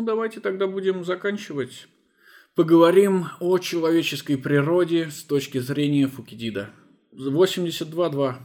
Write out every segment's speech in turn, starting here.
Ну, давайте тогда будем заканчивать. Поговорим о человеческой природе с точки зрения Фукидида. 82.2.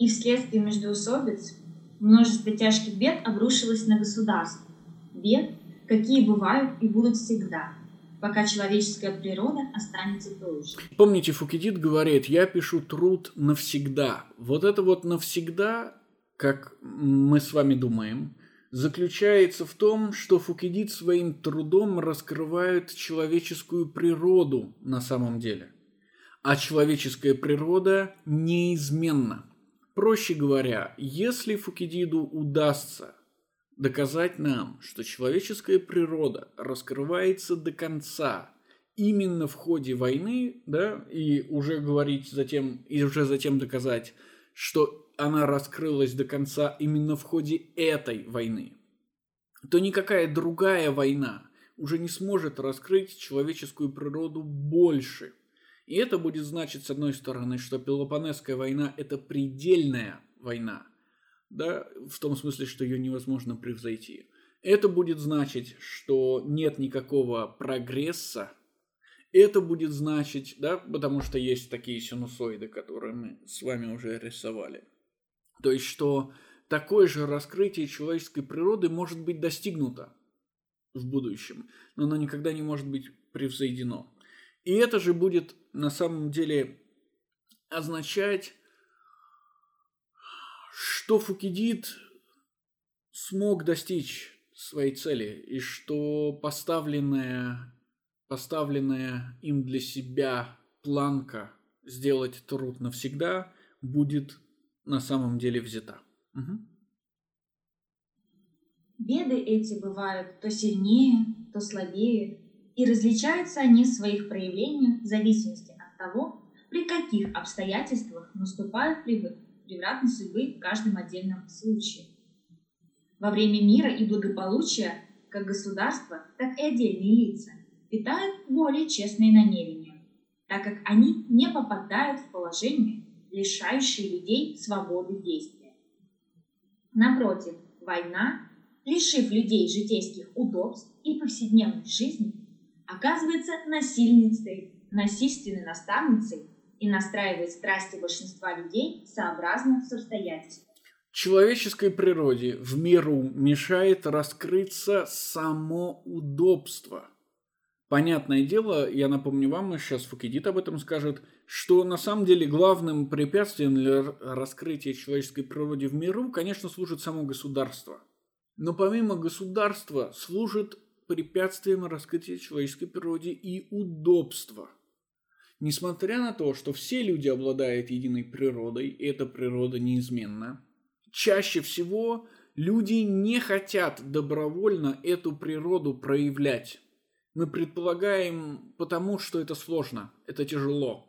И вследствие междоусобиц множество тяжких бед обрушилось на государство. Бед, какие бывают и будут всегда, пока человеческая природа останется той же. Помните, Фукидид говорит, я пишу труд навсегда. Вот это вот навсегда, как мы с вами думаем, заключается в том, что Фукидид своим трудом раскрывает человеческую природу на самом деле. А человеческая природа неизменна. Проще говоря, если Фукидиду удастся доказать нам, что человеческая природа раскрывается до конца именно в ходе войны, да, и уже говорить затем, и уже затем доказать, что она раскрылась до конца именно в ходе этой войны, то никакая другая война уже не сможет раскрыть человеческую природу больше. И это будет значить, с одной стороны, что Пелопонесская война – это предельная война – да, в том смысле, что ее невозможно превзойти. Это будет значить, что нет никакого прогресса. Это будет значить, да, потому что есть такие синусоиды, которые мы с вами уже рисовали. То есть, что такое же раскрытие человеческой природы может быть достигнуто в будущем, но оно никогда не может быть превзойдено. И это же будет на самом деле означать что Фукидид смог достичь своей цели и что поставленная, поставленная им для себя планка сделать труд навсегда будет на самом деле взята. Угу. Беды эти бывают то сильнее, то слабее, и различаются они в своих проявлениях в зависимости от того, при каких обстоятельствах наступают превратной судьбы в каждом отдельном случае. Во время мира и благополучия как государство, так и отдельные лица питают более честные намерения, так как они не попадают в положение, лишающее людей свободы действия. Напротив, война, лишив людей житейских удобств и повседневной жизни, оказывается насильницей, насильственной наставницей и настраивает страсти большинства людей сообразно с обстоятельствам. Человеческой природе в миру мешает раскрыться само удобство. Понятное дело, я напомню вам, и сейчас Фукидит об этом скажет, что на самом деле главным препятствием для раскрытия человеческой природы в миру, конечно, служит само государство. Но помимо государства служит препятствием раскрытия человеческой природы и удобство – Несмотря на то, что все люди обладают единой природой, и эта природа неизменна, чаще всего люди не хотят добровольно эту природу проявлять. Мы предполагаем, потому что это сложно, это тяжело.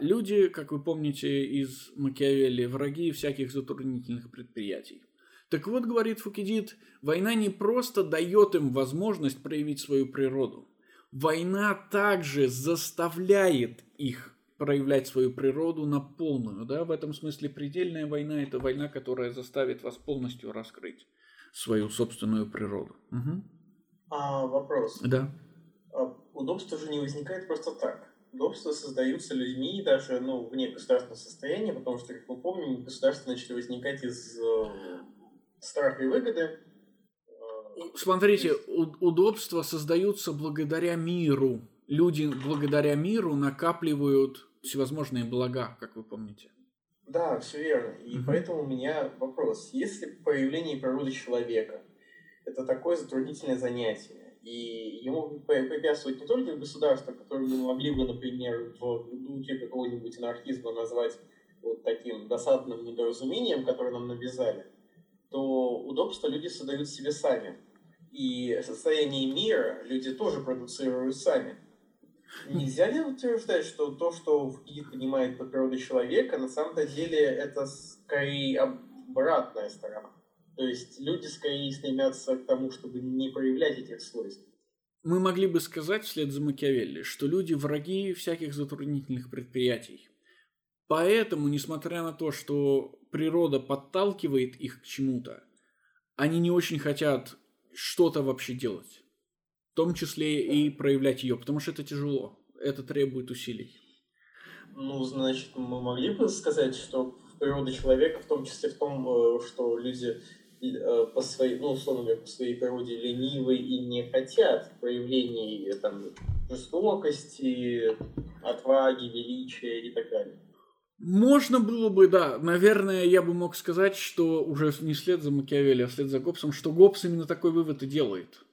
Люди, как вы помните из Макиавелли, враги всяких затруднительных предприятий. Так вот, говорит Фукидид, война не просто дает им возможность проявить свою природу. Война также заставляет их проявлять свою природу на полную. Да? В этом смысле предельная война – это война, которая заставит вас полностью раскрыть свою собственную природу. Угу. А вопрос. Да. Удобство же не возникает просто так. Удобства создаются людьми даже ну, вне государственного состояния, потому что, как мы помним, государства начали возникать из э, страха и выгоды. Смотрите, есть... удобства создаются благодаря миру люди благодаря миру накапливают всевозможные блага, как вы помните. Да, все верно. И угу. поэтому у меня вопрос. Если появление природы человека это такое затруднительное занятие, и ему препятствует не только государство, которое мы могли бы, например, в духе какого-нибудь анархизма назвать вот таким досадным недоразумением, которое нам навязали, то удобства люди создают себе сами. И состояние мира люди тоже продуцируют сами. Нельзя ли утверждать, что то, что Фукидид понимает под природой человека, на самом деле это скорее обратная сторона? То есть люди скорее стремятся к тому, чтобы не проявлять этих свойств. Мы могли бы сказать вслед за Макиавелли, что люди враги всяких затруднительных предприятий. Поэтому, несмотря на то, что природа подталкивает их к чему-то, они не очень хотят что-то вообще делать. В том числе и проявлять ее, потому что это тяжело. Это требует усилий. Ну, значит, мы могли бы сказать, что природа человека, в том числе в том, э, что люди по своей, ну, условно говоря, по своей природе ленивы и не хотят проявлений э, там, жестокости, отваги, величия и так далее. Можно было бы, да. Наверное, я бы мог сказать, что уже не след за Макиавелли, а след за Гоббсом, что Гоббс именно такой вывод и делает.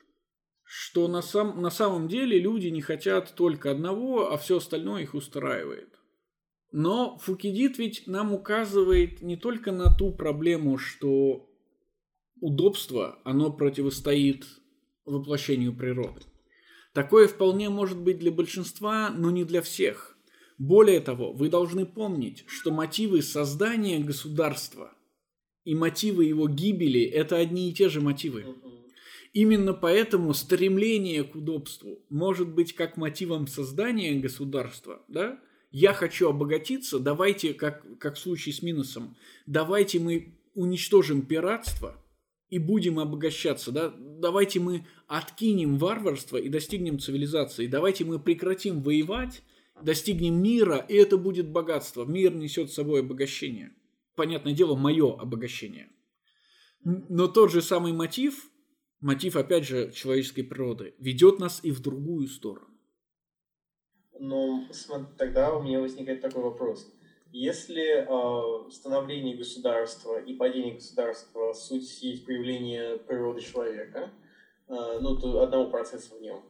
Что на, сам, на самом деле люди не хотят только одного, а все остальное их устраивает. Но Фукидид ведь нам указывает не только на ту проблему, что удобство, оно противостоит воплощению природы. Такое вполне может быть для большинства, но не для всех. Более того, вы должны помнить, что мотивы создания государства и мотивы его гибели – это одни и те же мотивы. Именно поэтому стремление к удобству может быть как мотивом создания государства, да, я хочу обогатиться, давайте, как, как в случае с минусом, давайте мы уничтожим пиратство и будем обогащаться, да? давайте мы откинем варварство и достигнем цивилизации, давайте мы прекратим воевать, достигнем мира, и это будет богатство. Мир несет с собой обогащение. Понятное дело, мое обогащение. Но тот же самый мотив, мотив, опять же, человеческой природы, ведет нас и в другую сторону. Но тогда у меня возникает такой вопрос. Если э, становление государства и падение государства суть есть проявление природы человека, э, ну, то одного процесса в нем,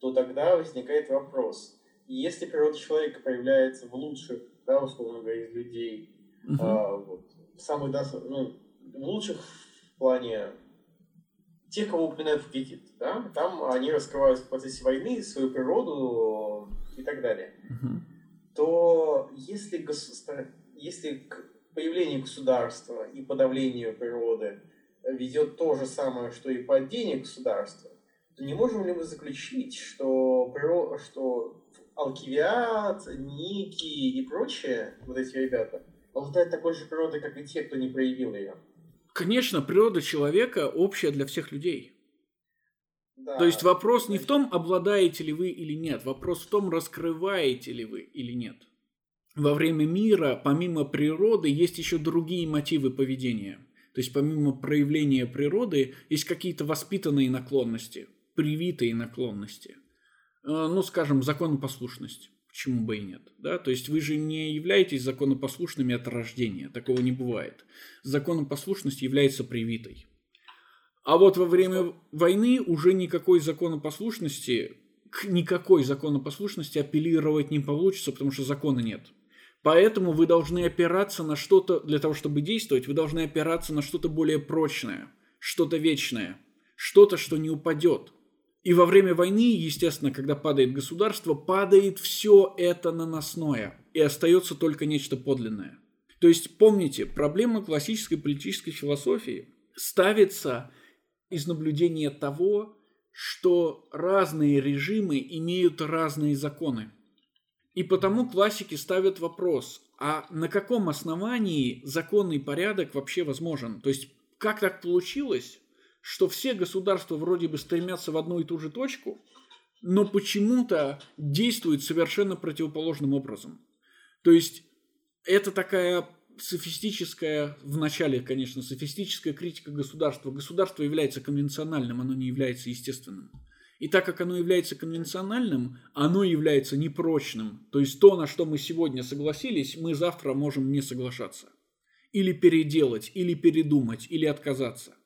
то тогда возникает вопрос. Если природа человека проявляется в лучших, да, условно говоря, из людей, uh-huh. э, вот, самых, да, ну, в лучших в плане тех, кого упоминают в Гетит, да, там они раскрывают в процессе войны свою природу и так далее, угу. То если, государ... если к появлению государства и подавлению природы ведет то же самое, что и падение государства, то не можем ли мы заключить, что, приро... что Алкивиад, Ники и прочие, вот эти ребята, обладают такой же природой, как и те, кто не проявил ее? Конечно, природа человека общая для всех людей. То есть вопрос не в том, обладаете ли вы или нет, вопрос в том, раскрываете ли вы или нет. Во время мира, помимо природы, есть еще другие мотивы поведения. То есть помимо проявления природы, есть какие-то воспитанные наклонности, привитые наклонности. Э, ну, скажем, законопослушность. Почему бы и нет? Да? То есть вы же не являетесь законопослушными от рождения. Такого не бывает. Законопослушность является привитой. А вот во время войны уже никакой законопослушности, к никакой законопослушности апеллировать не получится, потому что закона нет. Поэтому вы должны опираться на что-то, для того, чтобы действовать, вы должны опираться на что-то более прочное, что-то вечное, что-то, что не упадет. И во время войны, естественно, когда падает государство, падает все это наносное, и остается только нечто подлинное. То есть, помните, проблема классической политической философии ставится из наблюдения того, что разные режимы имеют разные законы. И потому классики ставят вопрос, а на каком основании законный порядок вообще возможен? То есть, как так получилось, что все государства вроде бы стремятся в одну и ту же точку, но почему-то действуют совершенно противоположным образом? То есть, это такая софистическая, в начале, конечно, софистическая критика государства. Государство является конвенциональным, оно не является естественным. И так как оно является конвенциональным, оно является непрочным. То есть то, на что мы сегодня согласились, мы завтра можем не соглашаться. Или переделать, или передумать, или отказаться.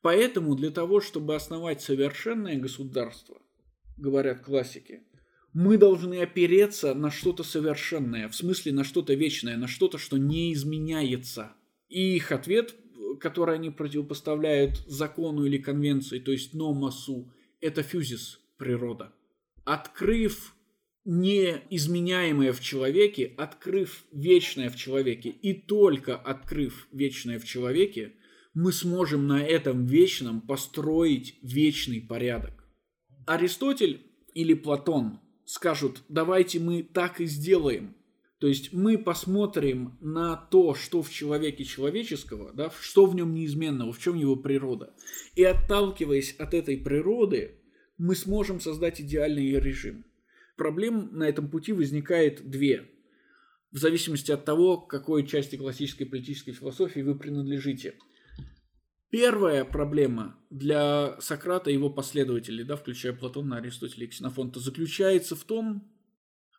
Поэтому для того, чтобы основать совершенное государство, говорят классики, мы должны опереться на что-то совершенное, в смысле на что-то вечное, на что-то, что не изменяется. И их ответ, который они противопоставляют закону или конвенции, то есть номасу, это фюзис, природа. Открыв неизменяемое в человеке, открыв вечное в человеке, и только открыв вечное в человеке, мы сможем на этом вечном построить вечный порядок. Аристотель или Платон скажут, давайте мы так и сделаем. То есть мы посмотрим на то, что в человеке человеческого, да, что в нем неизменного, в чем его природа. И отталкиваясь от этой природы, мы сможем создать идеальный режим. Проблем на этом пути возникает две. В зависимости от того, к какой части классической политической философии вы принадлежите. Первая проблема для Сократа и его последователей, да, включая Платона, Аристотеля и Ксенофонта, заключается в том,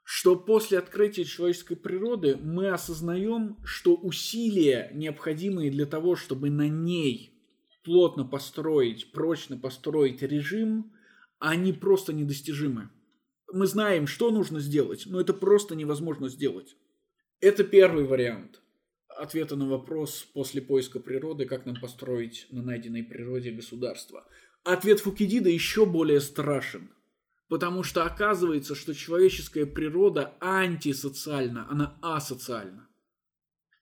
что после открытия человеческой природы мы осознаем, что усилия, необходимые для того, чтобы на ней плотно построить, прочно построить режим, они просто недостижимы. Мы знаем, что нужно сделать, но это просто невозможно сделать. Это первый вариант ответа на вопрос после поиска природы, как нам построить на найденной природе государство. Ответ Фукидида еще более страшен, потому что оказывается, что человеческая природа антисоциальна, она асоциальна.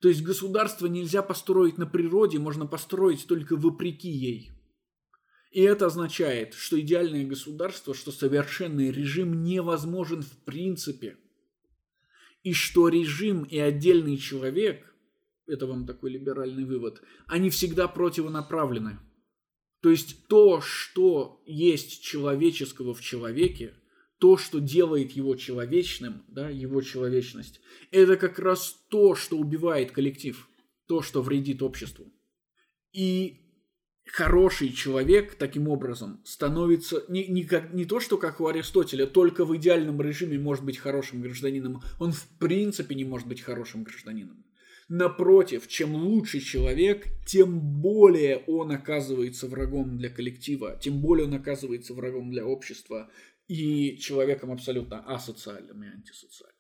То есть государство нельзя построить на природе, можно построить только вопреки ей. И это означает, что идеальное государство, что совершенный режим невозможен в принципе. И что режим и отдельный человек, это вам такой либеральный вывод, они всегда противонаправлены. То есть то, что есть человеческого в человеке, то, что делает его человечным, да, его человечность, это как раз то, что убивает коллектив, то, что вредит обществу. И хороший человек таким образом становится не, не, как, не то, что как у Аристотеля, только в идеальном режиме может быть хорошим гражданином, он в принципе не может быть хорошим гражданином. Напротив, чем лучше человек, тем более он оказывается врагом для коллектива, тем более он оказывается врагом для общества и человеком абсолютно асоциальным и антисоциальным.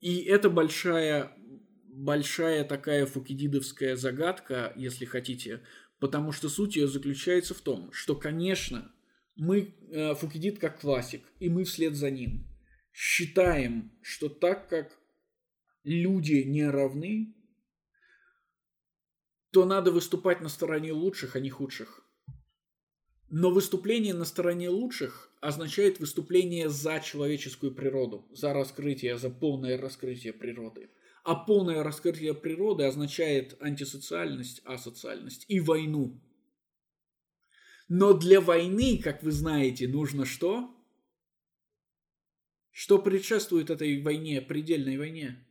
И это большая, большая такая фукидидовская загадка, если хотите, Потому что суть ее заключается в том, что, конечно, мы, э, Фукидид как классик, и мы вслед за ним, считаем, что так как люди не равны, то надо выступать на стороне лучших, а не худших. Но выступление на стороне лучших означает выступление за человеческую природу, за раскрытие, за полное раскрытие природы. А полное раскрытие природы означает антисоциальность, асоциальность и войну. Но для войны, как вы знаете, нужно что? Что предшествует этой войне, предельной войне?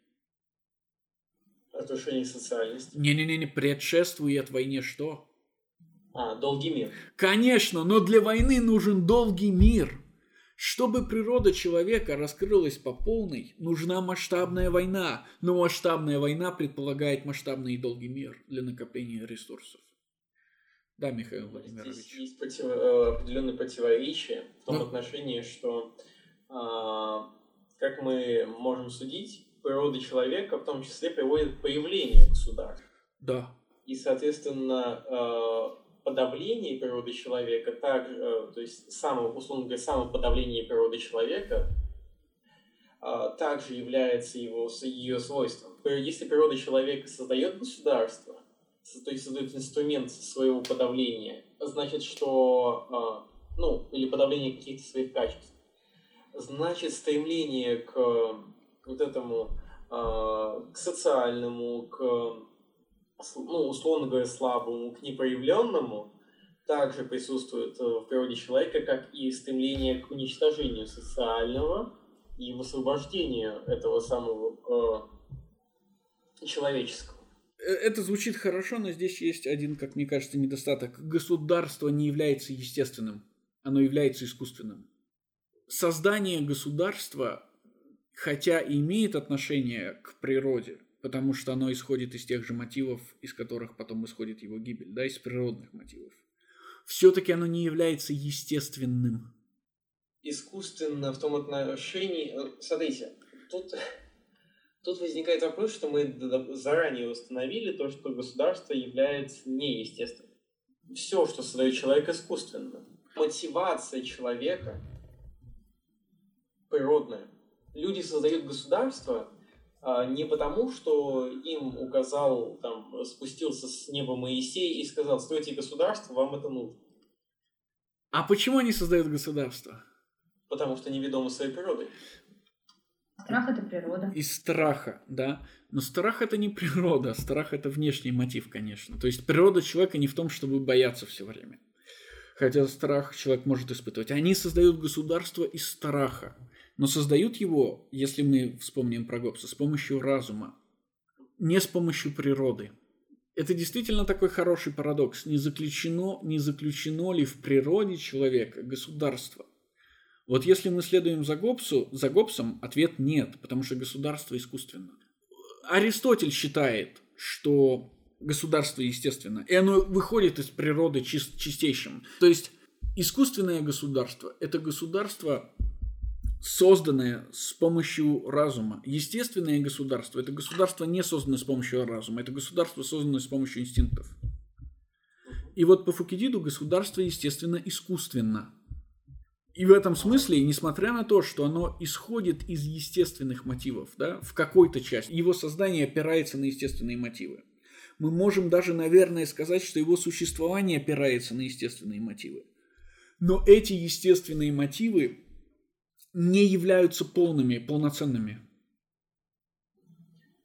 Разрушение социальности. Не-не-не, предшествует войне что? А, долгий мир. Конечно, но для войны нужен долгий мир. Чтобы природа человека раскрылась по полной, нужна масштабная война, но масштабная война предполагает масштабный и долгий мир для накопления ресурсов. Да, Михаил Владимирович. Здесь есть против, э, определенные противоречия в том ну. отношении, что а, как мы можем судить, природа человека в том числе приводит к появлению государств. Да. И, соответственно, а, подавлении природы человека, так, э, то есть само, условно говоря, самоподавление природы человека а, также является его, ее свойством. Если природа человека создает государство, то есть создает инструмент своего подавления, значит, что, ну, или подавление каких-то своих качеств, значит, стремление к вот этому, а, к социальному, к ну, условно говоря, слабому к непроявленному, также присутствует э, в природе человека, как и стремление к уничтожению социального и высвобождению этого самого э, человеческого. Э, это звучит хорошо, но здесь есть один, как мне кажется, недостаток. Государство не является естественным, оно является искусственным. Создание государства, хотя и имеет отношение к природе, потому что оно исходит из тех же мотивов, из которых потом исходит его гибель, да, из природных мотивов. Все-таки оно не является естественным. Искусственно в том отношении... Э, смотрите, тут, тут возникает вопрос, что мы заранее установили то, что государство является неестественным. Все, что создает человек, искусственно. Мотивация человека природная. Люди создают государство а, не потому, что им указал, там, спустился с неба Моисей и сказал, стойте государство, вам это нужно. А почему они создают государство? Потому что неведомы своей природой. Страх это природа. Из страха, да. Но страх это не природа, страх это внешний мотив, конечно. То есть природа человека не в том, чтобы бояться все время. Хотя страх человек может испытывать. Они создают государство из страха. Но создают его, если мы вспомним про Гоббса, с помощью разума, не с помощью природы. Это действительно такой хороший парадокс. Не заключено, не заключено ли в природе человека государство? Вот если мы следуем за, Гоббсу, за Гоббсом, ответ нет, потому что государство искусственно. Аристотель считает, что государство естественно, и оно выходит из природы чист, чистейшим. То есть искусственное государство – это государство, созданное с помощью разума. Естественное государство – это государство, не созданное с помощью разума, это государство, созданное с помощью инстинктов. И вот по Фукидиду государство, естественно, искусственно – и в этом смысле, несмотря на то, что оно исходит из естественных мотивов, да, в какой-то части, его создание опирается на естественные мотивы. Мы можем даже, наверное, сказать, что его существование опирается на естественные мотивы. Но эти естественные мотивы не являются полными, полноценными.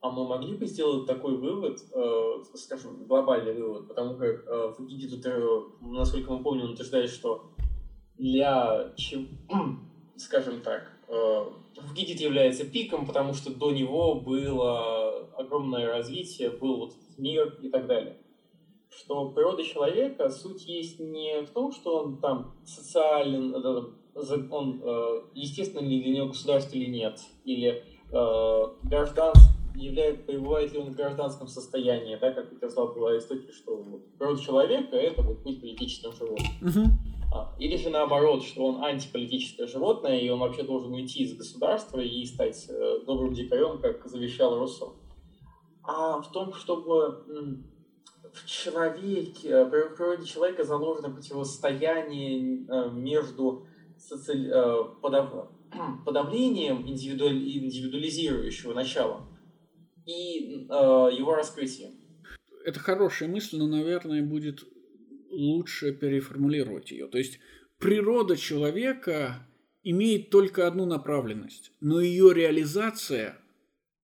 А мы могли бы сделать такой вывод, э, скажем, глобальный вывод, потому как э, Фукиди тут, э, насколько мы помним, утверждает, что для, скажем так, э, Гидит является пиком, потому что до него было огромное развитие, был вот мир и так далее. Что природа человека, суть есть не в том, что он там социален, он э, естественно ли для него государство или нет, или граждан, является, пребывает ли он в гражданском состоянии, да, как сказал Аристотель, что вот, природа человека – это вот быть политическим животным. Uh-huh. А, или же наоборот, что он антиполитическое животное, и он вообще должен уйти из государства и стать э, добрым дикарем, как завещал Руссо. А в том, чтобы в человеке, э, в природе человека заложено противостояние э, между подав... подавлением индивидуализирующего начала и его раскрытием. Это хорошая мысль, но, наверное, будет лучше переформулировать ее. То есть природа человека имеет только одну направленность, но ее реализация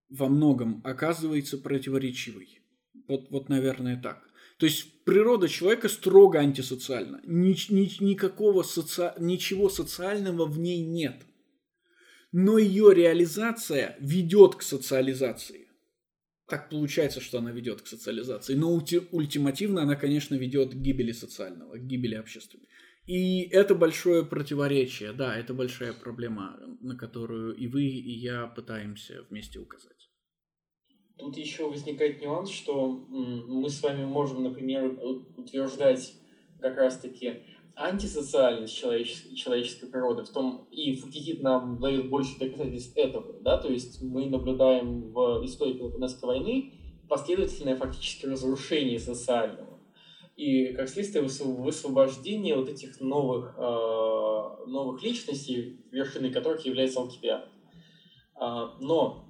во многом оказывается противоречивой. Вот, вот наверное, так. То есть природа человека строго антисоциальна. Ни, ни, никакого соци... Ничего социального в ней нет. Но ее реализация ведет к социализации так получается, что она ведет к социализации. Но ульти- ультимативно она, конечно, ведет к гибели социального, к гибели общественной. И это большое противоречие, да, это большая проблема, на которую и вы, и я пытаемся вместе указать. Тут еще возникает нюанс, что мы с вами можем, например, утверждать как раз-таки антисоциальность человеческой, человеческой природы, в том и Фукидид нам дает больше доказательств этого, да, то есть мы наблюдаем в истории Пелопонесской войны последовательное фактически разрушение социального. И как следствие высвобождение вот этих новых, э, новых личностей, вершиной которых является Алкибиад. А, но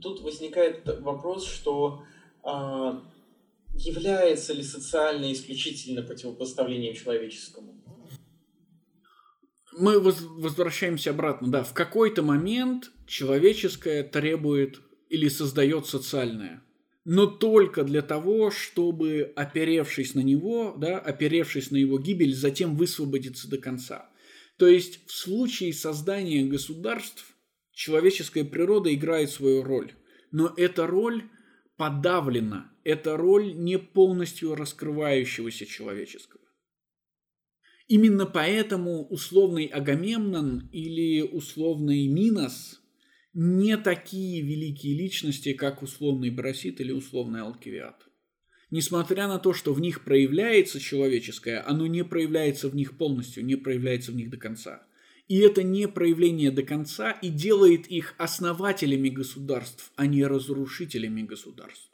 тут возникает вопрос, что а, является ли социально исключительно противопоставлением человеческому? Мы возвращаемся обратно, да. В какой-то момент человеческое требует или создает социальное. Но только для того, чтобы, оперевшись на него, да, оперевшись на его гибель, затем высвободиться до конца. То есть в случае создания государств человеческая природа играет свою роль. Но эта роль подавлена. Это роль не полностью раскрывающегося человеческого. Именно поэтому условный Агамемнон или условный Минос не такие великие личности, как условный Брасит или условный Алкивиад. Несмотря на то, что в них проявляется человеческое, оно не проявляется в них полностью, не проявляется в них до конца. И это не проявление до конца и делает их основателями государств, а не разрушителями государств.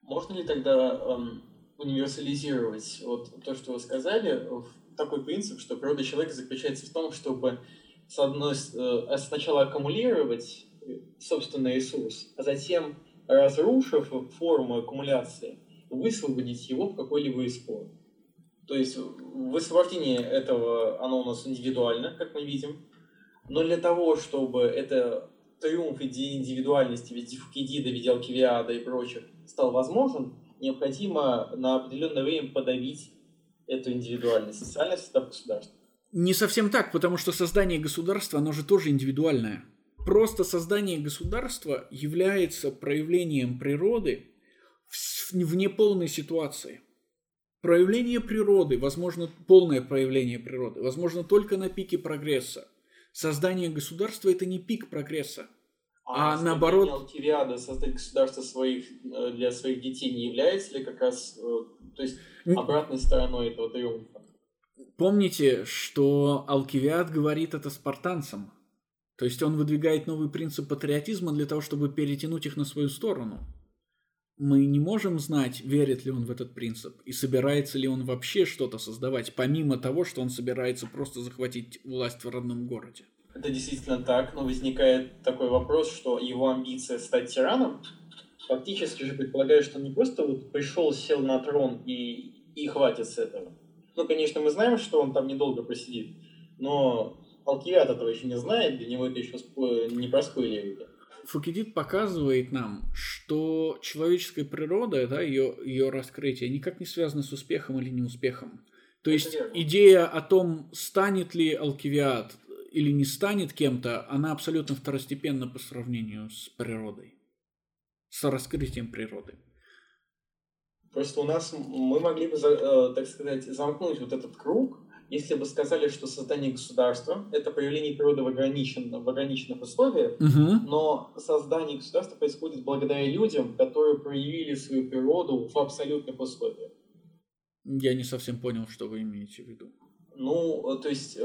Можно ли тогда эм, универсализировать вот то, что вы сказали, в такой принцип, что природа человека заключается в том, чтобы с одной, э, сначала аккумулировать собственный ресурс, а затем, разрушив форму аккумуляции, высвободить его в какой-либо исход. То есть высвобождение этого, оно у нас индивидуально, как мы видим, Но для того, чтобы это триумф индивидуальности в виде Фукидида, в виде Алкивиада и прочих стал возможен, необходимо на определенное время подавить эту индивидуальность, социальный состав государства. Не совсем так, потому что создание государства, оно же тоже индивидуальное. Просто создание государства является проявлением природы в неполной ситуации. Проявление природы, возможно, полное проявление природы, возможно только на пике прогресса. Создание государства – это не пик прогресса, а, а наоборот... Алтивиада создать государство своих, э, для своих детей не является ли как раз, э, то есть обратной стороной этого триумфа? Помните, что Алкивиад говорит это спартанцам. То есть он выдвигает новый принцип патриотизма для того, чтобы перетянуть их на свою сторону. Мы не можем знать, верит ли он в этот принцип и собирается ли он вообще что-то создавать, помимо того, что он собирается просто захватить власть в родном городе. Это действительно так, но возникает такой вопрос, что его амбиция стать тираном фактически же предполагает, что он не просто вот пришел, сел на трон и, и хватит с этого. Ну, конечно, мы знаем, что он там недолго просидит, но Алкивиад этого еще не знает, для него это еще не просквыливает. Фукидид показывает нам, что человеческая природа, да, ее, ее раскрытие никак не связано с успехом или неуспехом. То есть верно. идея о том, станет ли Алкивиад или не станет кем-то, она абсолютно второстепенна по сравнению с природой, с раскрытием природы. Просто у нас мы могли бы, э, так сказать, замкнуть вот этот круг, если бы сказали, что создание государства – это проявление природы в, ограниченном, в ограниченных условиях, угу. но создание государства происходит благодаря людям, которые проявили свою природу в абсолютных условиях. Я не совсем понял, что вы имеете в виду. Ну, то есть,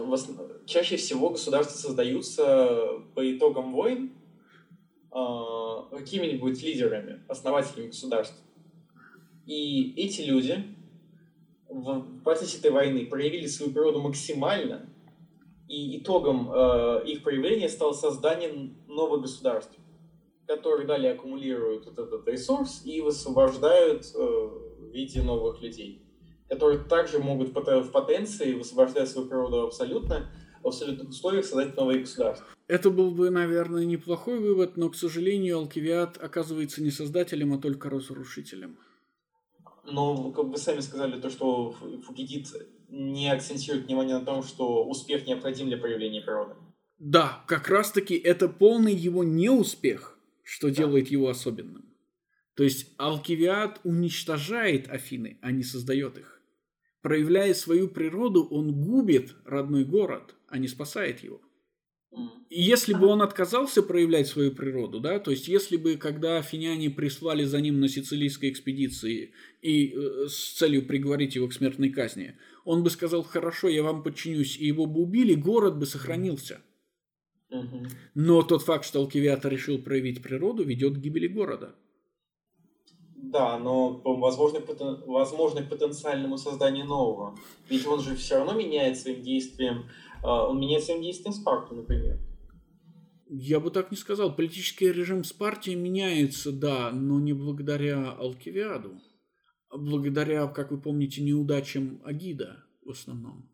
чаще всего государства создаются по итогам войн э, какими-нибудь лидерами, основателями государств. И эти люди в процессе этой войны проявили свою природу максимально, и итогом э, их проявления стало создание новых государств, которые далее аккумулируют вот этот ресурс и высвобождают э, в виде новых людей, которые также могут в потенции, высвобождая свою природу абсолютно, в абсолютных условиях создать новые государства. Это был бы, наверное, неплохой вывод, но, к сожалению, Алкивиад оказывается не создателем, а только разрушителем. Но, как вы сами сказали, то, что Фукидид не акцентирует внимание на том, что успех необходим для проявления природы. Да, как раз-таки это полный его неуспех, что да. делает его особенным. То есть Алкивиад уничтожает Афины, а не создает их. Проявляя свою природу, он губит родной город, а не спасает его. И если бы он отказался проявлять свою природу, да, то есть если бы, когда афиняне прислали за ним на сицилийской экспедиции и э, с целью приговорить его к смертной казни, он бы сказал, хорошо, я вам подчинюсь, и его бы убили, город бы сохранился. Но тот факт, что Алкивиата решил проявить природу, ведет к гибели города. Да, но возможно, потен... возможно к потенциальному созданию нового. Ведь он же все равно меняет своим действием он меняет своим действием Спарту, например. Я бы так не сказал. Политический режим Спарти меняется, да, но не благодаря Алкивиаду, а благодаря, как вы помните, неудачам Агида в основном.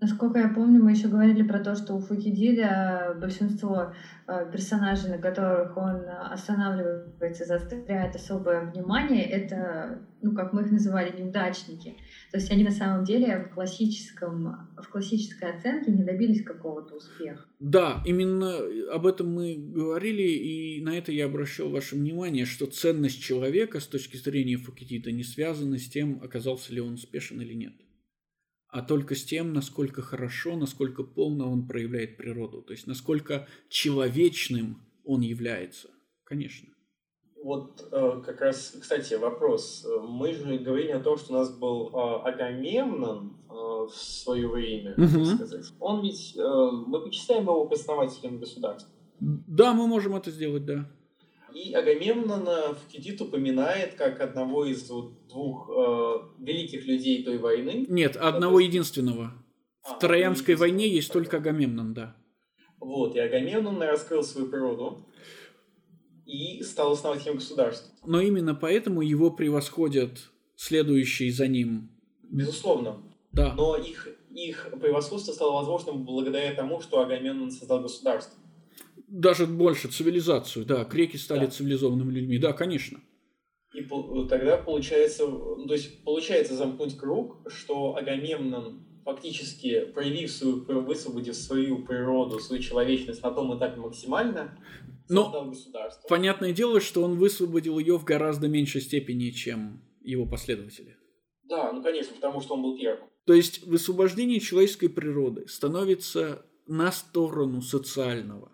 Насколько я помню, мы еще говорили про то, что у Фукидида большинство э, персонажей, на которых он останавливается, заостряет особое внимание, это, ну, как мы их называли, неудачники. То есть они на самом деле в, классическом, в классической оценке не добились какого-то успеха. Да, именно об этом мы говорили, и на это я обращал ваше внимание, что ценность человека с точки зрения Фукидида не связана с тем, оказался ли он успешен или нет а только с тем, насколько хорошо, насколько полно он проявляет природу, то есть насколько человечным он является, конечно. Вот э, как раз, кстати, вопрос. Мы же говорили о том, что у нас был э, Агамемнон э, в свое время, угу. так сказать. Он ведь, мы почитаем его основателем государства. Да, мы можем это сделать, да. И Агамемнона Фукидид упоминает как одного из вот двух э, великих людей той войны. Нет, одного единственного. А, в Троянской войне есть только Агамемнон, да. Вот, и Агамемнон раскрыл свою природу и стал основателем государства. Но именно поэтому его превосходят следующие за ним. Безусловно. Да. Но их их превосходство стало возможным благодаря тому, что Агамемнон создал государство. Даже больше цивилизацию, да. Греки стали да. цивилизованными людьми, да, конечно. И тогда получается, то есть получается замкнуть круг, что Агамемнон фактически проявив свою, высвободив свою природу, свою человечность на том этапе максимально, но понятное дело, что он высвободил ее в гораздо меньшей степени, чем его последователи. Да, ну конечно, потому что он был первым. То есть высвобождение человеческой природы становится на сторону социального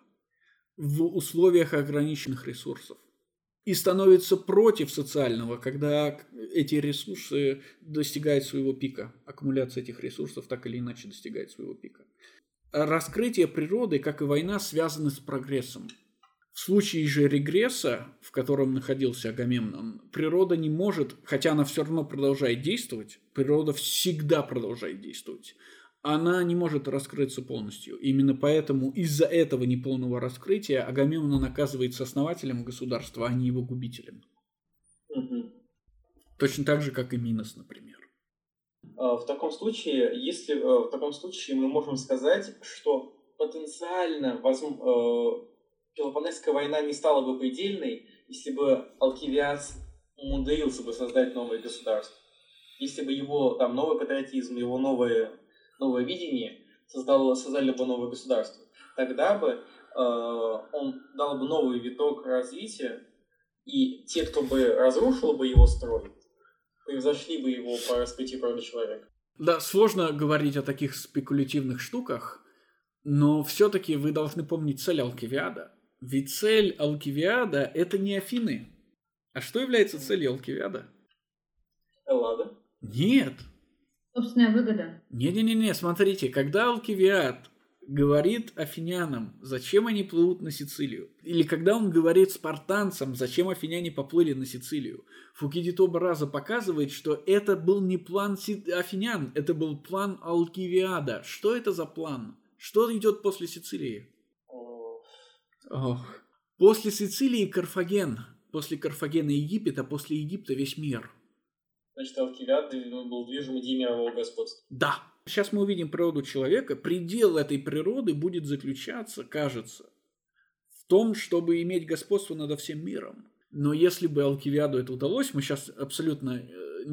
в условиях ограниченных ресурсов и становится против социального, когда эти ресурсы достигают своего пика. Аккумуляция этих ресурсов так или иначе достигает своего пика. Раскрытие природы, как и война, связаны с прогрессом. В случае же регресса, в котором находился Агамемнон, природа не может, хотя она все равно продолжает действовать, природа всегда продолжает действовать, она не может раскрыться полностью. Именно поэтому из-за этого неполного раскрытия Агамемнон оказывается основателем государства, а не его губителем. Угу. Точно так же, как и Минос, например. А, в таком случае, если э, в таком случае мы можем сказать, что потенциально возможно, э, Пелопонесская война не стала бы предельной, если бы Алкивиас умудрился бы создать новое государство. Если бы его там новый патриотизм, его новое новое видение, создало, создали бы новое государство, тогда бы э, он дал бы новый виток развития, и те, кто бы разрушил бы его строй, превзошли бы его по раскрытию природы человека. Да, сложно говорить о таких спекулятивных штуках, но все-таки вы должны помнить цель Алкивиада. Ведь цель Алкивиада – это не Афины. А что является целью Алкивиада? Эллада? Нет, Собственная выгода. Не-не-не, смотрите, когда Алкивиад говорит афинянам, зачем они плывут на Сицилию, или когда он говорит спартанцам, зачем афиняне поплыли на Сицилию, Фукидид оба раза показывает, что это был не план афинян, это был план Алкивиада. Что это за план? Что идет после Сицилии? Ох. После Сицилии Карфаген, после Карфагена Египет, а после Египта весь мир – Значит, Алкивиад был движим идеей мирового господства. Да. Сейчас мы увидим природу человека. Предел этой природы будет заключаться, кажется, в том, чтобы иметь господство над всем миром. Но если бы Алкивиаду это удалось, мы сейчас абсолютно э,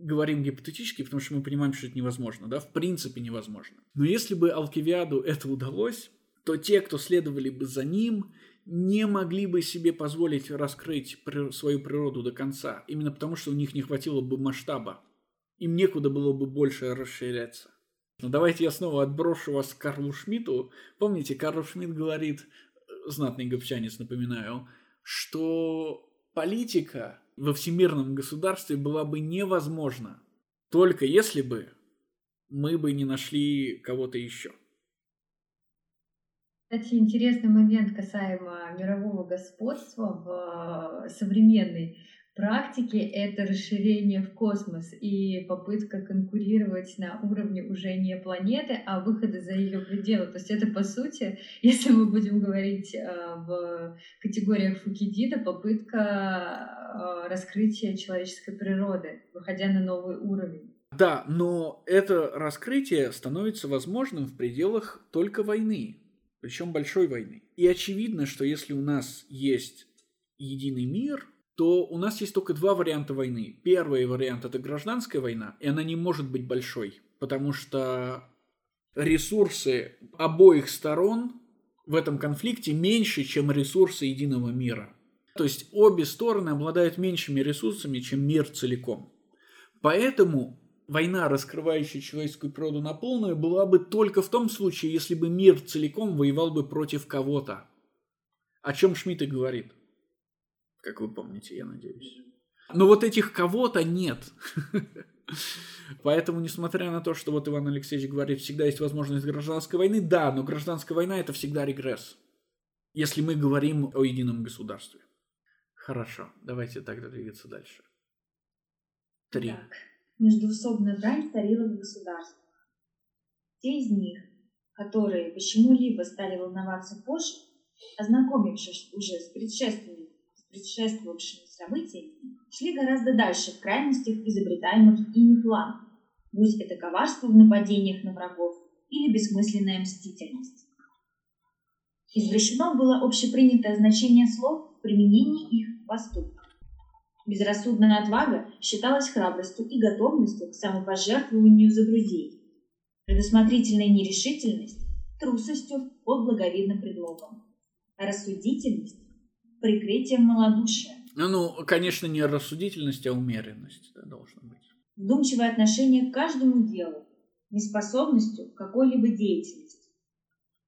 говорим гипотетически, потому что мы понимаем, что это невозможно, да, в принципе невозможно. Но если бы Алкивиаду это удалось, то те, кто следовали бы за ним, не могли бы себе позволить раскрыть свою природу до конца, именно потому что у них не хватило бы масштаба. Им некуда было бы больше расширяться. Но давайте я снова отброшу вас к Карлу Шмидту. Помните, Карл Шмидт говорит, э, знатный гопчанец, напоминаю, что политика во всемирном государстве была бы невозможна, только если бы мы бы не нашли кого-то еще. Кстати, интересный момент касаемо мирового господства в э, современной практике – это расширение в космос и попытка конкурировать на уровне уже не планеты, а выхода за ее пределы. То есть это, по сути, если мы будем говорить э, в категориях Фукидида, попытка э, раскрытия человеческой природы, выходя на новый уровень. Да, но это раскрытие становится возможным в пределах только войны причем большой войны. И очевидно, что если у нас есть единый мир, то у нас есть только два варианта войны. Первый вариант это гражданская война, и она не может быть большой, потому что ресурсы обоих сторон в этом конфликте меньше, чем ресурсы единого мира. То есть обе стороны обладают меньшими ресурсами, чем мир целиком. Поэтому война, раскрывающая человеческую природу на полную, была бы только в том случае, если бы мир целиком воевал бы против кого-то. О чем Шмидт и говорит. Как вы помните, я надеюсь. Но вот этих кого-то нет. Поэтому, несмотря на то, что вот Иван Алексеевич говорит, всегда есть возможность гражданской войны, да, но гражданская война это всегда регресс. Если мы говорим о едином государстве. Хорошо, давайте тогда двигаться дальше. Три. Так междуусобная брань царила в государствах. Те из них, которые почему-либо стали волноваться позже, ознакомившись уже с предшественниками, с предшествовавшими событиями, шли гораздо дальше в крайностях изобретаемых ими планов будь это коварство в нападениях на врагов или бессмысленная мстительность. Извращено было общепринятое значение слов в применении их поступков. Безрассудная отвага считалась храбростью и готовностью к самопожертвованию за друзей. Предусмотрительная нерешительность – трусостью под благовидным предлогом. А рассудительность – прикрытием малодушия. Ну, ну, конечно, не рассудительность, а умеренность да, должна быть. Вдумчивое отношение к каждому делу, неспособностью к какой-либо деятельности.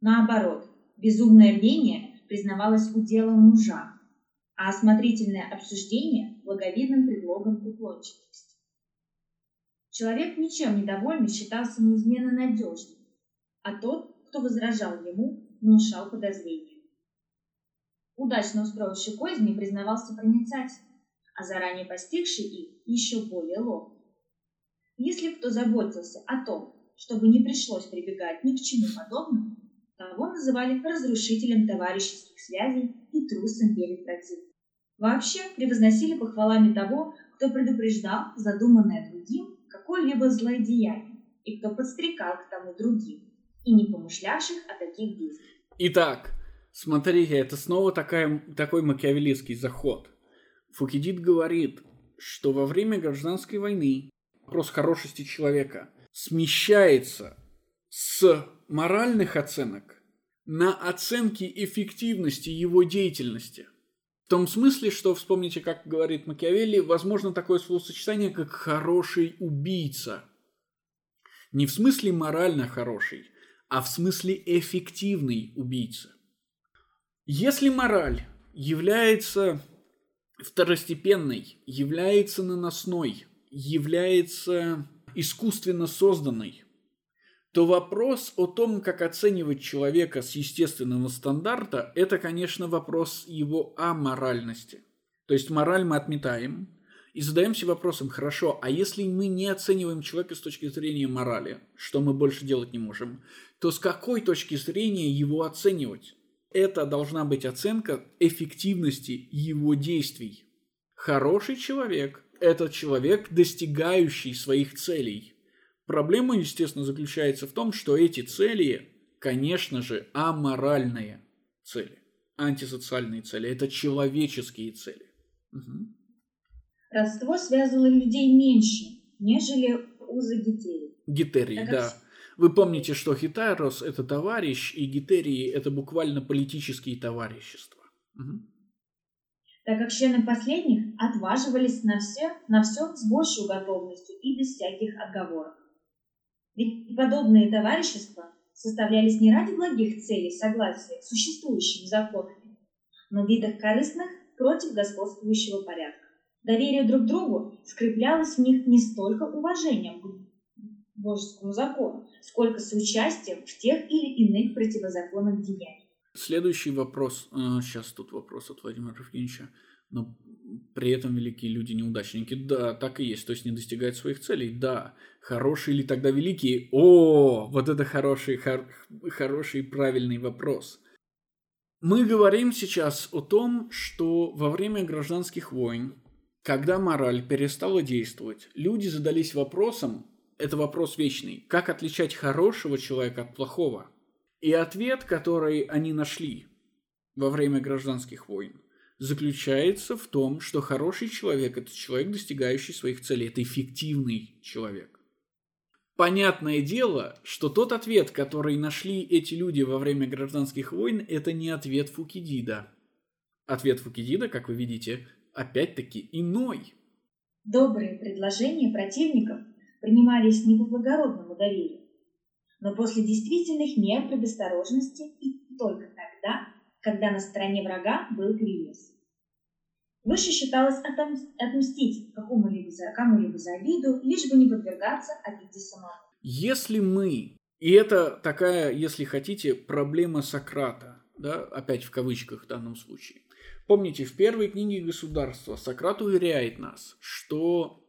Наоборот, безумное рвение признавалось уделом мужа, а осмотрительное обсуждение – благовидным предлогом уклончивости. Человек ничем недовольный считался неизменно надежным, а тот, кто возражал ему, внушал подозрения. Удачно устроивший козни признавался проницательным, а заранее постигший их еще более ловким. Если кто заботился о том, чтобы не пришлось прибегать ни к чему подобному, того называли разрушителем товарищеских связей и трусом перед противником. Вообще превозносили похвалами того, кто предупреждал задуманное другим какое-либо злодеяние, и кто подстрекал к тому другим, и не помышлявших о таких действиях. Итак, смотрите, это снова такая, такой макиавеллистский заход. Фукидид говорит, что во время гражданской войны вопрос хорошести человека смещается с моральных оценок на оценки эффективности его деятельности – в том смысле, что, вспомните, как говорит Макиавелли, возможно такое словосочетание, как «хороший убийца». Не в смысле морально хороший, а в смысле эффективный убийца. Если мораль является второстепенной, является наносной, является искусственно созданной, то вопрос о том, как оценивать человека с естественного стандарта, это, конечно, вопрос его аморальности. То есть мораль мы отметаем и задаемся вопросом, хорошо, а если мы не оцениваем человека с точки зрения морали, что мы больше делать не можем, то с какой точки зрения его оценивать? Это должна быть оценка эффективности его действий. Хороший человек – это человек, достигающий своих целей – Проблема, естественно, заключается в том, что эти цели, конечно же, аморальные цели, антисоциальные цели, это человеческие цели. Угу. Родство связывало людей меньше, нежели узы гетерии. Гетерии, да. Вы помните, что хитарос – это товарищ, и гетерии – это буквально политические товарищества. Угу. Так как члены последних отваживались на все, на все с большей готовностью и без всяких отговорок. Ведь подобные товарищества составлялись не ради благих целей согласия с существующими законами, но в видах корыстных против господствующего порядка. Доверие друг другу скреплялось в них не столько уважением к божескому закону, сколько соучастием в тех или иных противозаконных деяниях. Следующий вопрос, сейчас а, тут вопрос от Владимира Евгеньевича, но при этом великие люди неудачники. Да, так и есть. То есть не достигают своих целей. Да. Хорошие ли тогда великие? О, вот это хороший, хор, хороший правильный вопрос. Мы говорим сейчас о том, что во время гражданских войн, когда мораль перестала действовать, люди задались вопросом, это вопрос вечный, как отличать хорошего человека от плохого. И ответ, который они нашли во время гражданских войн, заключается в том, что хороший человек – это человек, достигающий своих целей, это эффективный человек. Понятное дело, что тот ответ, который нашли эти люди во время гражданских войн, это не ответ Фукидида. Ответ Фукидида, как вы видите, опять-таки иной. Добрые предложения противников принимались не по благородному доверию, но после действительных мер предосторожности и только тогда, когда на стороне врага был Гриес. Выше считалось отмстить какому-либо за, кому-либо за обиду, лишь бы не подвергаться обиде самому. Если мы, и это такая, если хотите, проблема Сократа, да, опять в кавычках в данном случае. Помните, в первой книге государства Сократ уверяет нас, что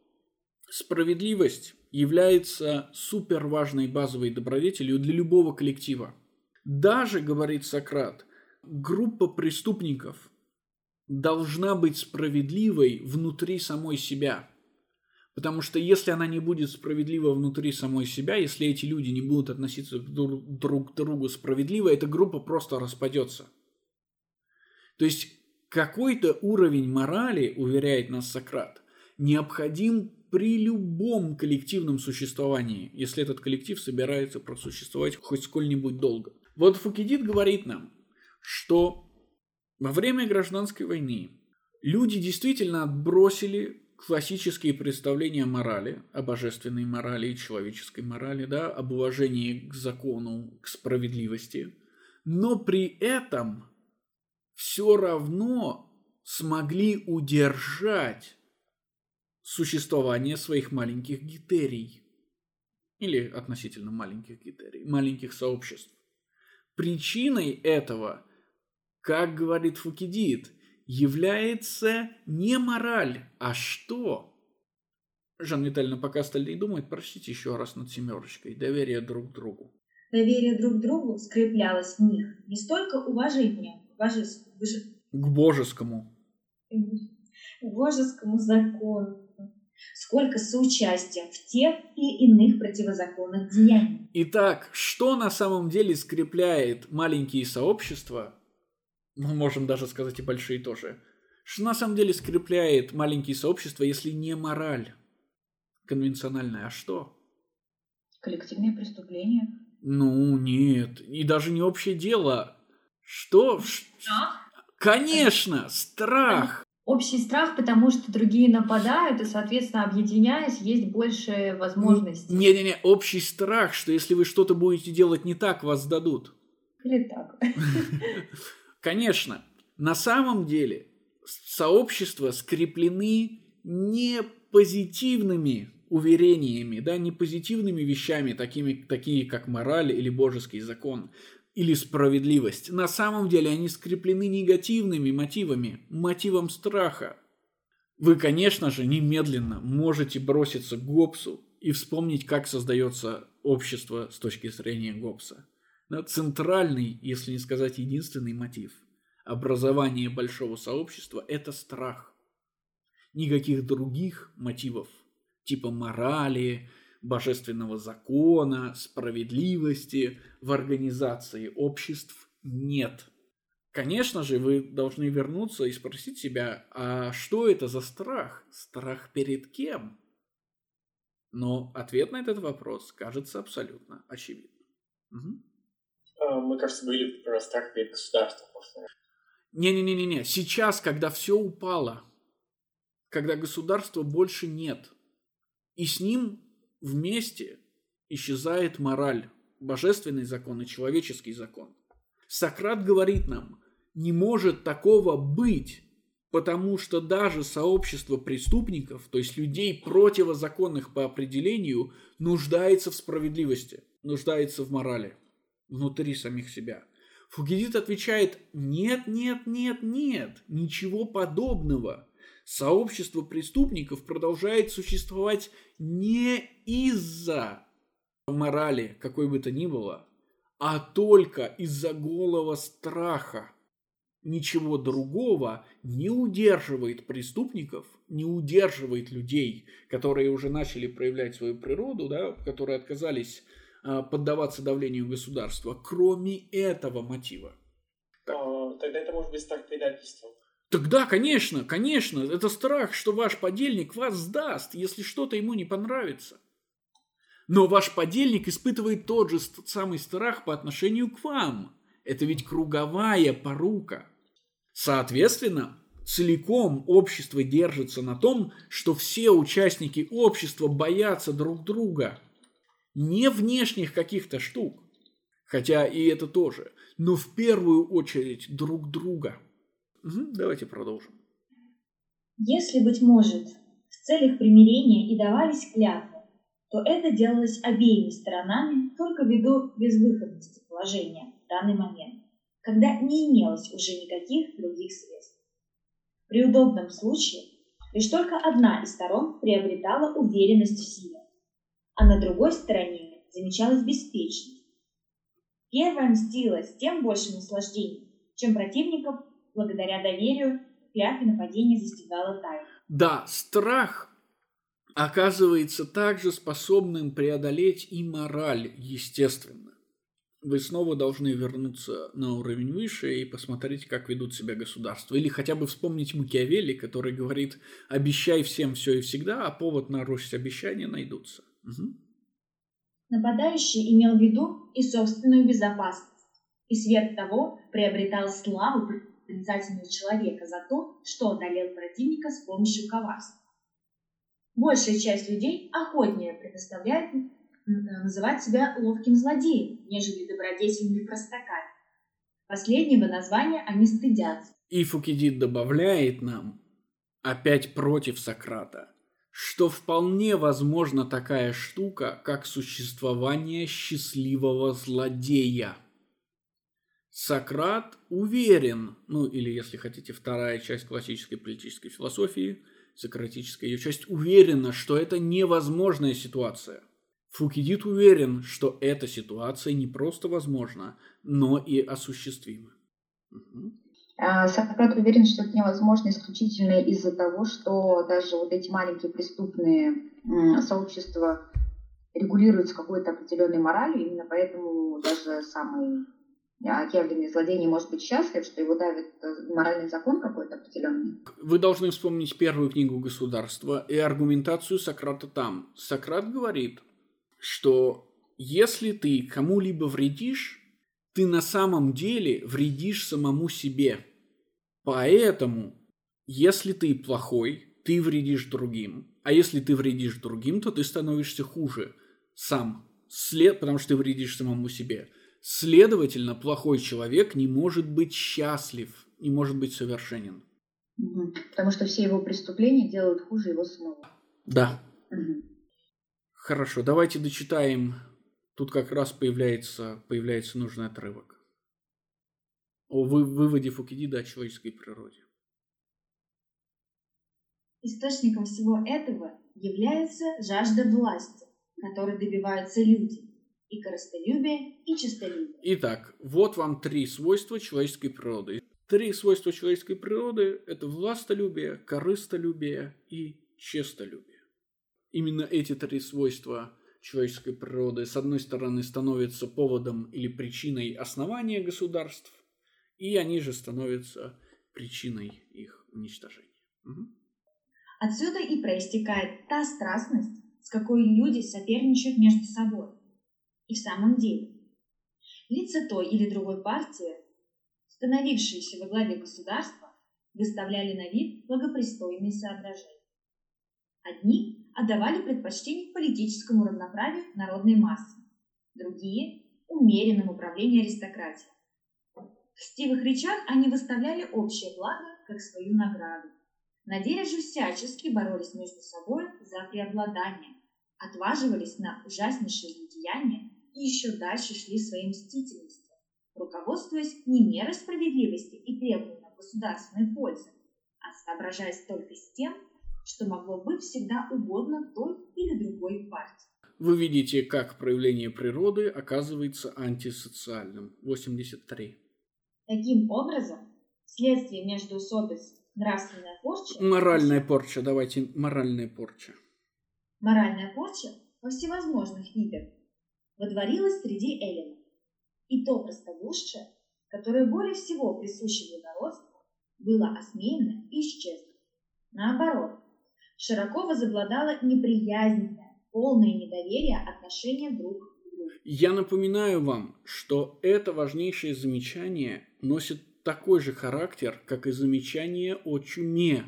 справедливость является суперважной базовой добродетелью для любого коллектива. Даже, говорит Сократ, группа преступников должна быть справедливой внутри самой себя. Потому что если она не будет справедлива внутри самой себя, если эти люди не будут относиться друг, к другу справедливо, эта группа просто распадется. То есть какой-то уровень морали, уверяет нас Сократ, необходим при любом коллективном существовании, если этот коллектив собирается просуществовать хоть сколь-нибудь долго. Вот Фукидид говорит нам, что во время гражданской войны люди действительно отбросили классические представления морали, о божественной морали и человеческой морали, да, об уважении к закону, к справедливости, но при этом все равно смогли удержать существование своих маленьких гитерий или относительно маленьких гитерий, маленьких сообществ. Причиной этого, как говорит Фукидид, является не мораль, а что? Жанна Витальевна, пока остальные думают, прочтите еще раз над семерочкой. Доверие друг другу. Доверие друг другу скреплялось в них не столько уважением к, божес... к божескому. К божескому закону, сколько соучастием в тех или иных противозаконных деяниях. Итак, что на самом деле скрепляет маленькие сообщества мы можем даже сказать и большие тоже, что на самом деле скрепляет маленькие сообщества, если не мораль конвенциональная, а что? Коллективные преступления. Ну, нет. И даже не общее дело. Что? Страх? Конечно, страх. Общий страх, потому что другие нападают, и, соответственно, объединяясь, есть больше возможностей. Не-не-не, общий страх, что если вы что-то будете делать не так, вас сдадут. Или так. Конечно, на самом деле сообщества скреплены не позитивными уверениями, да, не позитивными вещами, такими, такие как мораль или божеский закон, или справедливость. На самом деле они скреплены негативными мотивами, мотивом страха. Вы, конечно же, немедленно можете броситься к Гоббсу и вспомнить, как создается общество с точки зрения Гоббса. Центральный, если не сказать единственный мотив образования большого сообщества – это страх. Никаких других мотивов, типа морали, божественного закона, справедливости в организации обществ нет. Конечно же, вы должны вернуться и спросить себя, а что это за страх? Страх перед кем? Но ответ на этот вопрос кажется абсолютно очевидным. Угу. А, мы, кажется, были про страх перед государством. Не-не-не-не, сейчас, когда все упало, когда государства больше нет, и с ним вместе исчезает мораль, божественный закон и человеческий закон. Сократ говорит нам, не может такого быть, потому что даже сообщество преступников, то есть людей противозаконных по определению, нуждается в справедливости, нуждается в морали внутри самих себя. Фугедит отвечает «нет, нет, нет, нет, ничего подобного». Сообщество преступников продолжает существовать не из-за морали, какой бы то ни было, а только из-за голого страха. Ничего другого не удерживает преступников, не удерживает людей, которые уже начали проявлять свою природу, да, которые отказались поддаваться давлению государства, кроме этого мотива. А, тогда это может быть страх предательства. Тогда, конечно, конечно, это страх, что ваш подельник вас сдаст, если что-то ему не понравится. Но ваш подельник испытывает тот же самый страх по отношению к вам. Это ведь круговая порука. Соответственно, целиком общество держится на том, что все участники общества боятся друг друга – не внешних каких-то штук, хотя и это тоже, но в первую очередь друг друга. Угу, давайте продолжим. Если, быть может, в целях примирения и давались клятвы, то это делалось обеими сторонами только ввиду безвыходности положения в данный момент, когда не имелось уже никаких других средств. При удобном случае лишь только одна из сторон приобретала уверенность в себе, а на другой стороне замечалась беспечность. Первая мстила с тем большим наслаждением, чем противников благодаря доверию клятве нападения застигала тайна. Да, страх оказывается также способным преодолеть и мораль, естественно. Вы снова должны вернуться на уровень выше и посмотреть, как ведут себя государства. Или хотя бы вспомнить Макиавелли, который говорит «обещай всем все и всегда, а повод нарушить обещания найдутся». Угу. Нападающий имел в виду и собственную безопасность, и свет того приобретал славу проницательность человека за то, что одолел противника с помощью коварства. Большая часть людей охотнее предоставляет называть себя ловким злодеем, нежели добродетельными простаками. Последнего названия они стыдятся. И Фукидид добавляет нам, опять против Сократа, что вполне возможна такая штука, как существование счастливого злодея. Сократ уверен, ну или, если хотите, вторая часть классической политической философии, сократическая ее часть, уверена, что это невозможная ситуация. Фукидид уверен, что эта ситуация не просто возможна, но и осуществима. Угу. Сократ уверен, что это невозможно исключительно из-за того, что даже вот эти маленькие преступные сообщества регулируются какой-то определенной моралью, именно поэтому даже самый отъявленный злодей не может быть счастлив, что его давит э, моральный закон какой-то определенный. Вы должны вспомнить первую книгу государства и аргументацию Сократа там. Сократ говорит, что если ты кому-либо вредишь, ты на самом деле вредишь самому себе. Поэтому, если ты плохой, ты вредишь другим. А если ты вредишь другим, то ты становишься хуже сам, след, потому что ты вредишь самому себе. Следовательно, плохой человек не может быть счастлив, не может быть совершенен. Угу. Потому что все его преступления делают хуже его самого. Да. Угу. Хорошо, давайте дочитаем. Тут как раз появляется, появляется нужный отрывок. О вы, выводе Фукидида о человеческой природе. Источником всего этого является жажда власти, которой добиваются люди и корыстолюбие, и честолюбие. Итак, вот вам три свойства человеческой природы. Три свойства человеческой природы – это властолюбие, корыстолюбие и честолюбие. Именно эти три свойства человеческой природы, с одной стороны, становятся поводом или причиной основания государств, и они же становятся причиной их уничтожения. Угу. Отсюда и проистекает та страстность, с какой люди соперничают между собой – и в самом деле, лица той или другой партии, становившиеся во главе государства, выставляли на вид благопристойные соображения. Одни отдавали предпочтение политическому равноправию народной массы, другие – умеренному управлению аристократии. В стивых речах они выставляли общее благо как свою награду. На деле же всячески боролись между собой за преобладание, отваживались на ужаснейшие злодеяния и еще дальше шли своей мстительностью, руководствуясь не мерой справедливости и требованием государственной пользы, а соображаясь только с тем, что могло быть всегда угодно той или другой партии. Вы видите, как проявление природы оказывается антисоциальным. 83. Таким образом, следствие междоусобиц нравственная порча... Моральная порча, давайте, моральная порча. Моральная порча во всевозможных видах водворилась среди эллинов. И то простодушие, которое более всего присуще благородству, было осмеяно и исчезло. Наоборот, широко возобладало неприязненное, полное недоверие отношения друг к другу. Я напоминаю вам, что это важнейшее замечание носит такой же характер, как и замечание о чуме.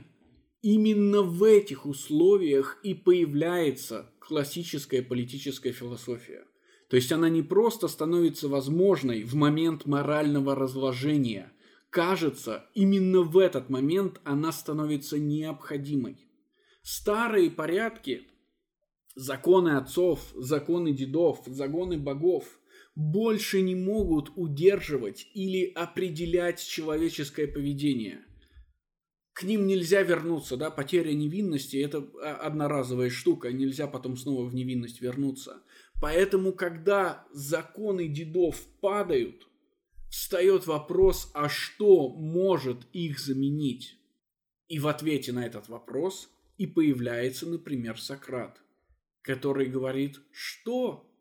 Именно в этих условиях и появляется классическая политическая философия. То есть она не просто становится возможной в момент морального разложения. Кажется, именно в этот момент она становится необходимой. Старые порядки, законы отцов, законы дедов, законы богов больше не могут удерживать или определять человеческое поведение – к ним нельзя вернуться, да, потеря невинности – это одноразовая штука, нельзя потом снова в невинность вернуться. Поэтому, когда законы дедов падают, встает вопрос, а что может их заменить? И в ответе на этот вопрос И появляется, например, Сократ, который говорит, что?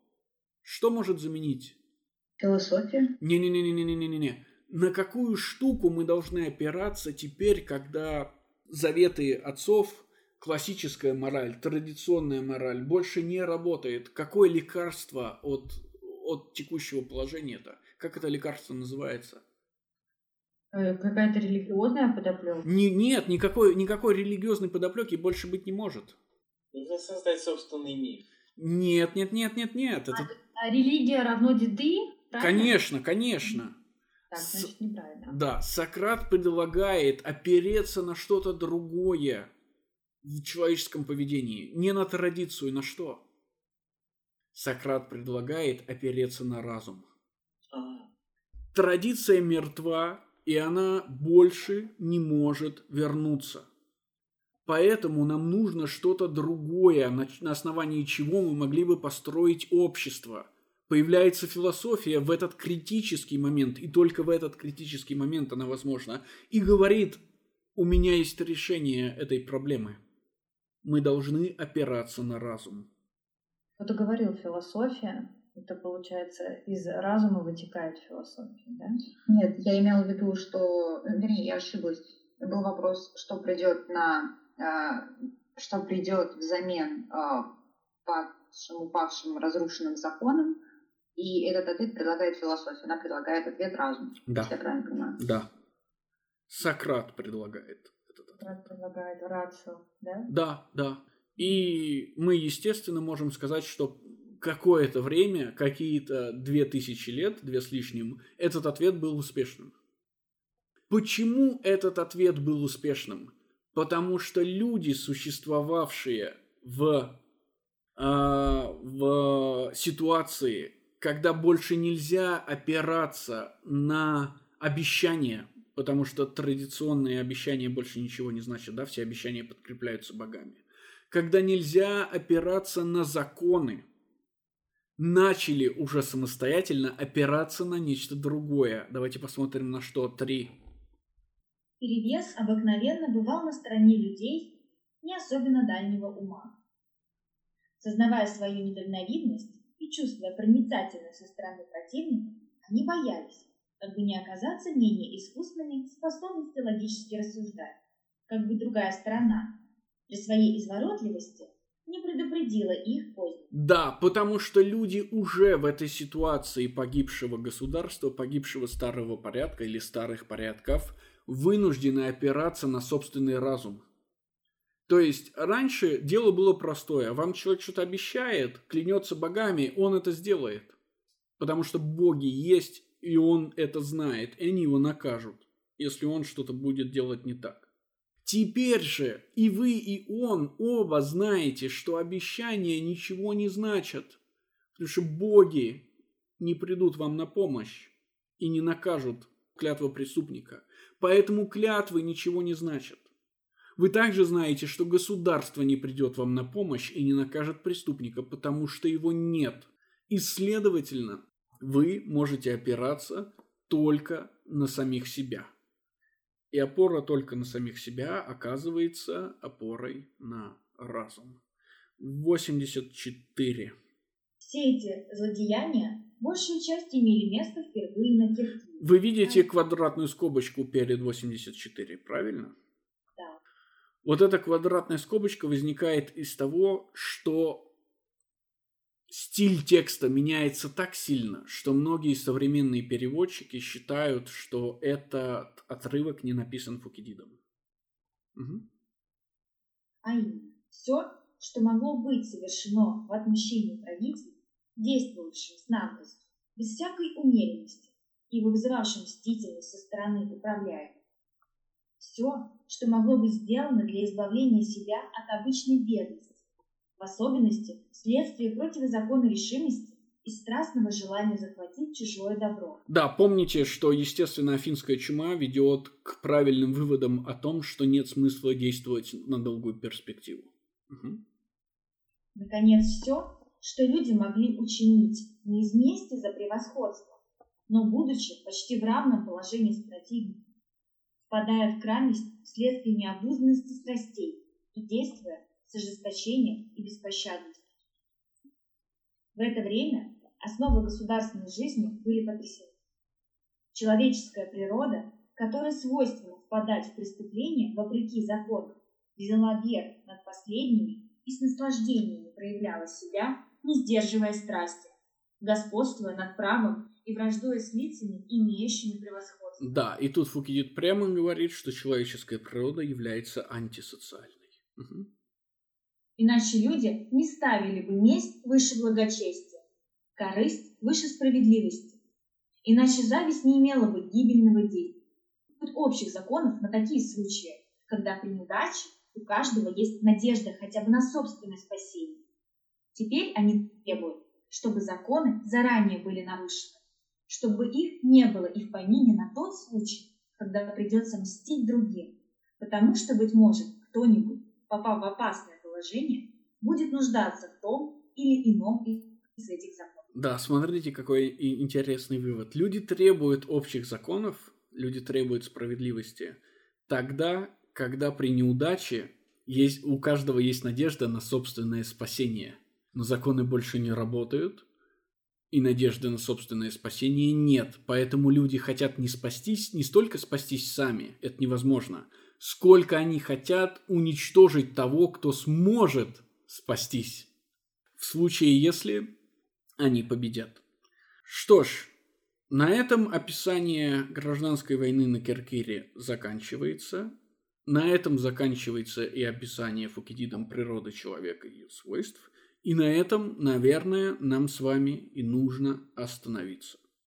Что может заменить? Философия? Не-не-не-не-не-не-не. На какую штуку мы должны опираться теперь, когда заветы отцов, классическая мораль, традиционная мораль больше не работает? Какое лекарство от, от текущего положения-то? Как это лекарство называется? Э, какая-то религиозная подоплека? Не, нет, никакой, никакой религиозной подоплеки больше быть не может. Нужно создать собственный миф. Нет, нет, нет, нет, нет. Это... А, а религия равно деды? Правильно? Конечно, конечно. Так, значит, неправильно. Да, Сократ предлагает опереться на что-то другое в человеческом поведении. Не на традицию, на что? Сократ предлагает опереться на разум. А, Традиция мертва, и она больше не может вернуться. Поэтому нам нужно что-то другое, на основании чего мы могли бы построить общество. Появляется философия в этот критический момент, и только в этот критический момент она возможна, и говорит, у меня есть решение этой проблемы. Мы должны опираться на разум. Кто-то говорил философия, это получается из разума вытекает философия, да? Нет, я имела в виду, что, вернее, я ошиблась. Был вопрос, что придет на, э, что придет взамен э, падшим, упавшим, разрушенным законам, и этот ответ предлагает философия, она предлагает ответ разум, Да. если я правильно понимаю. Да. Сократ предлагает этот ответ. Сократ предлагает рацию, да? Да, да. И мы, естественно, можем сказать, что какое-то время, какие-то две тысячи лет, две с лишним, этот ответ был успешным. Почему этот ответ был успешным? Потому что люди, существовавшие в, а, в ситуации, когда больше нельзя опираться на обещания, потому что традиционные обещания больше ничего не значат, да, все обещания подкрепляются богами. Когда нельзя опираться на законы, начали уже самостоятельно опираться на нечто другое. Давайте посмотрим на что. Три. Перевес обыкновенно бывал на стороне людей не особенно дальнего ума. Сознавая свою недальновидность и чувствуя проницательность со стороны противника, они боялись, как бы не оказаться менее искусными в способности логически рассуждать, как бы другая сторона при своей изворотливости не предупредила их поздно. Да, потому что люди уже в этой ситуации погибшего государства, погибшего старого порядка или старых порядков, вынуждены опираться на собственный разум. То есть раньше дело было простое. Вам человек что-то обещает, клянется богами, он это сделает. Потому что боги есть, и он это знает, и они его накажут, если он что-то будет делать не так. Теперь же и вы, и он оба знаете, что обещания ничего не значат, потому что боги не придут вам на помощь и не накажут клятва преступника. Поэтому клятвы ничего не значат. Вы также знаете, что государство не придет вам на помощь и не накажет преступника, потому что его нет. И, следовательно, вы можете опираться только на самих себя. И опора только на самих себя оказывается опорой на разум. 84. Все эти злодеяния большей частью имели место впервые на Киргизии. Вы видите квадратную скобочку перед 84, правильно? Вот эта квадратная скобочка возникает из того, что стиль текста меняется так сильно, что многие современные переводчики считают, что этот отрывок не написан Фукидидом. Мгм. А именно, все, что могло быть совершено в отмещении правителя, действовавшим с наглостью, без всякой умеренности и вызывавшим мстительность со стороны управляемых. Все, что могло быть сделано для избавления себя от обычной бедности, в особенности вследствие противозаконной решимости и страстного желания захватить чужое добро. Да, помните, что, естественно, афинская чума ведет к правильным выводам о том, что нет смысла действовать на долгую перспективу. Мгм. Наконец, все, что люди могли учинить не из мести за превосходство, но будучи почти в равном положении с противником, впадая в крайность вследствие необузданности страстей и действуя с ожесточением и беспощадностью. В это время основы государственной жизни были потрясены. Человеческая природа, которая свойственно впадать в преступления вопреки законам, взяла верх над последними и с наслаждениями проявляла себя, не сдерживая страсти, господствуя над правом и враждуя с лицами, имеющими превосходство. Да, и тут Фукидид прямо говорит, что человеческая природа является антисоциальной. Угу. Иначе люди не ставили бы месть выше благочестия, корысть выше справедливости. Иначе зависть не имела бы гибельного действия. Тут общих законов на такие случаи, когда при неудаче у каждого есть надежда хотя бы на собственное спасение. Теперь они требуют, чтобы законы заранее были нарушены, чтобы их не было и в помине на тот случай, когда придется мстить другим, потому что, быть может, кто-нибудь, попав в опасное положение, будет нуждаться в том или ином из этих законов. Да, смотрите, какой интересный вывод. Люди требуют общих законов, люди требуют справедливости тогда, когда при неудаче есть, у каждого есть надежда на собственное спасение. Но законы больше не работают, и надежды на собственное спасение нет. Поэтому люди хотят не спастись, не столько спастись сами, это невозможно, сколько они хотят уничтожить того, кто сможет спастись. В случае, если они победят. Что ж, на этом описание гражданской войны на Киркире заканчивается. На этом заканчивается и описание Фукидидом природы человека и ее свойств. И на этом, наверное, нам с вами и нужно остановиться.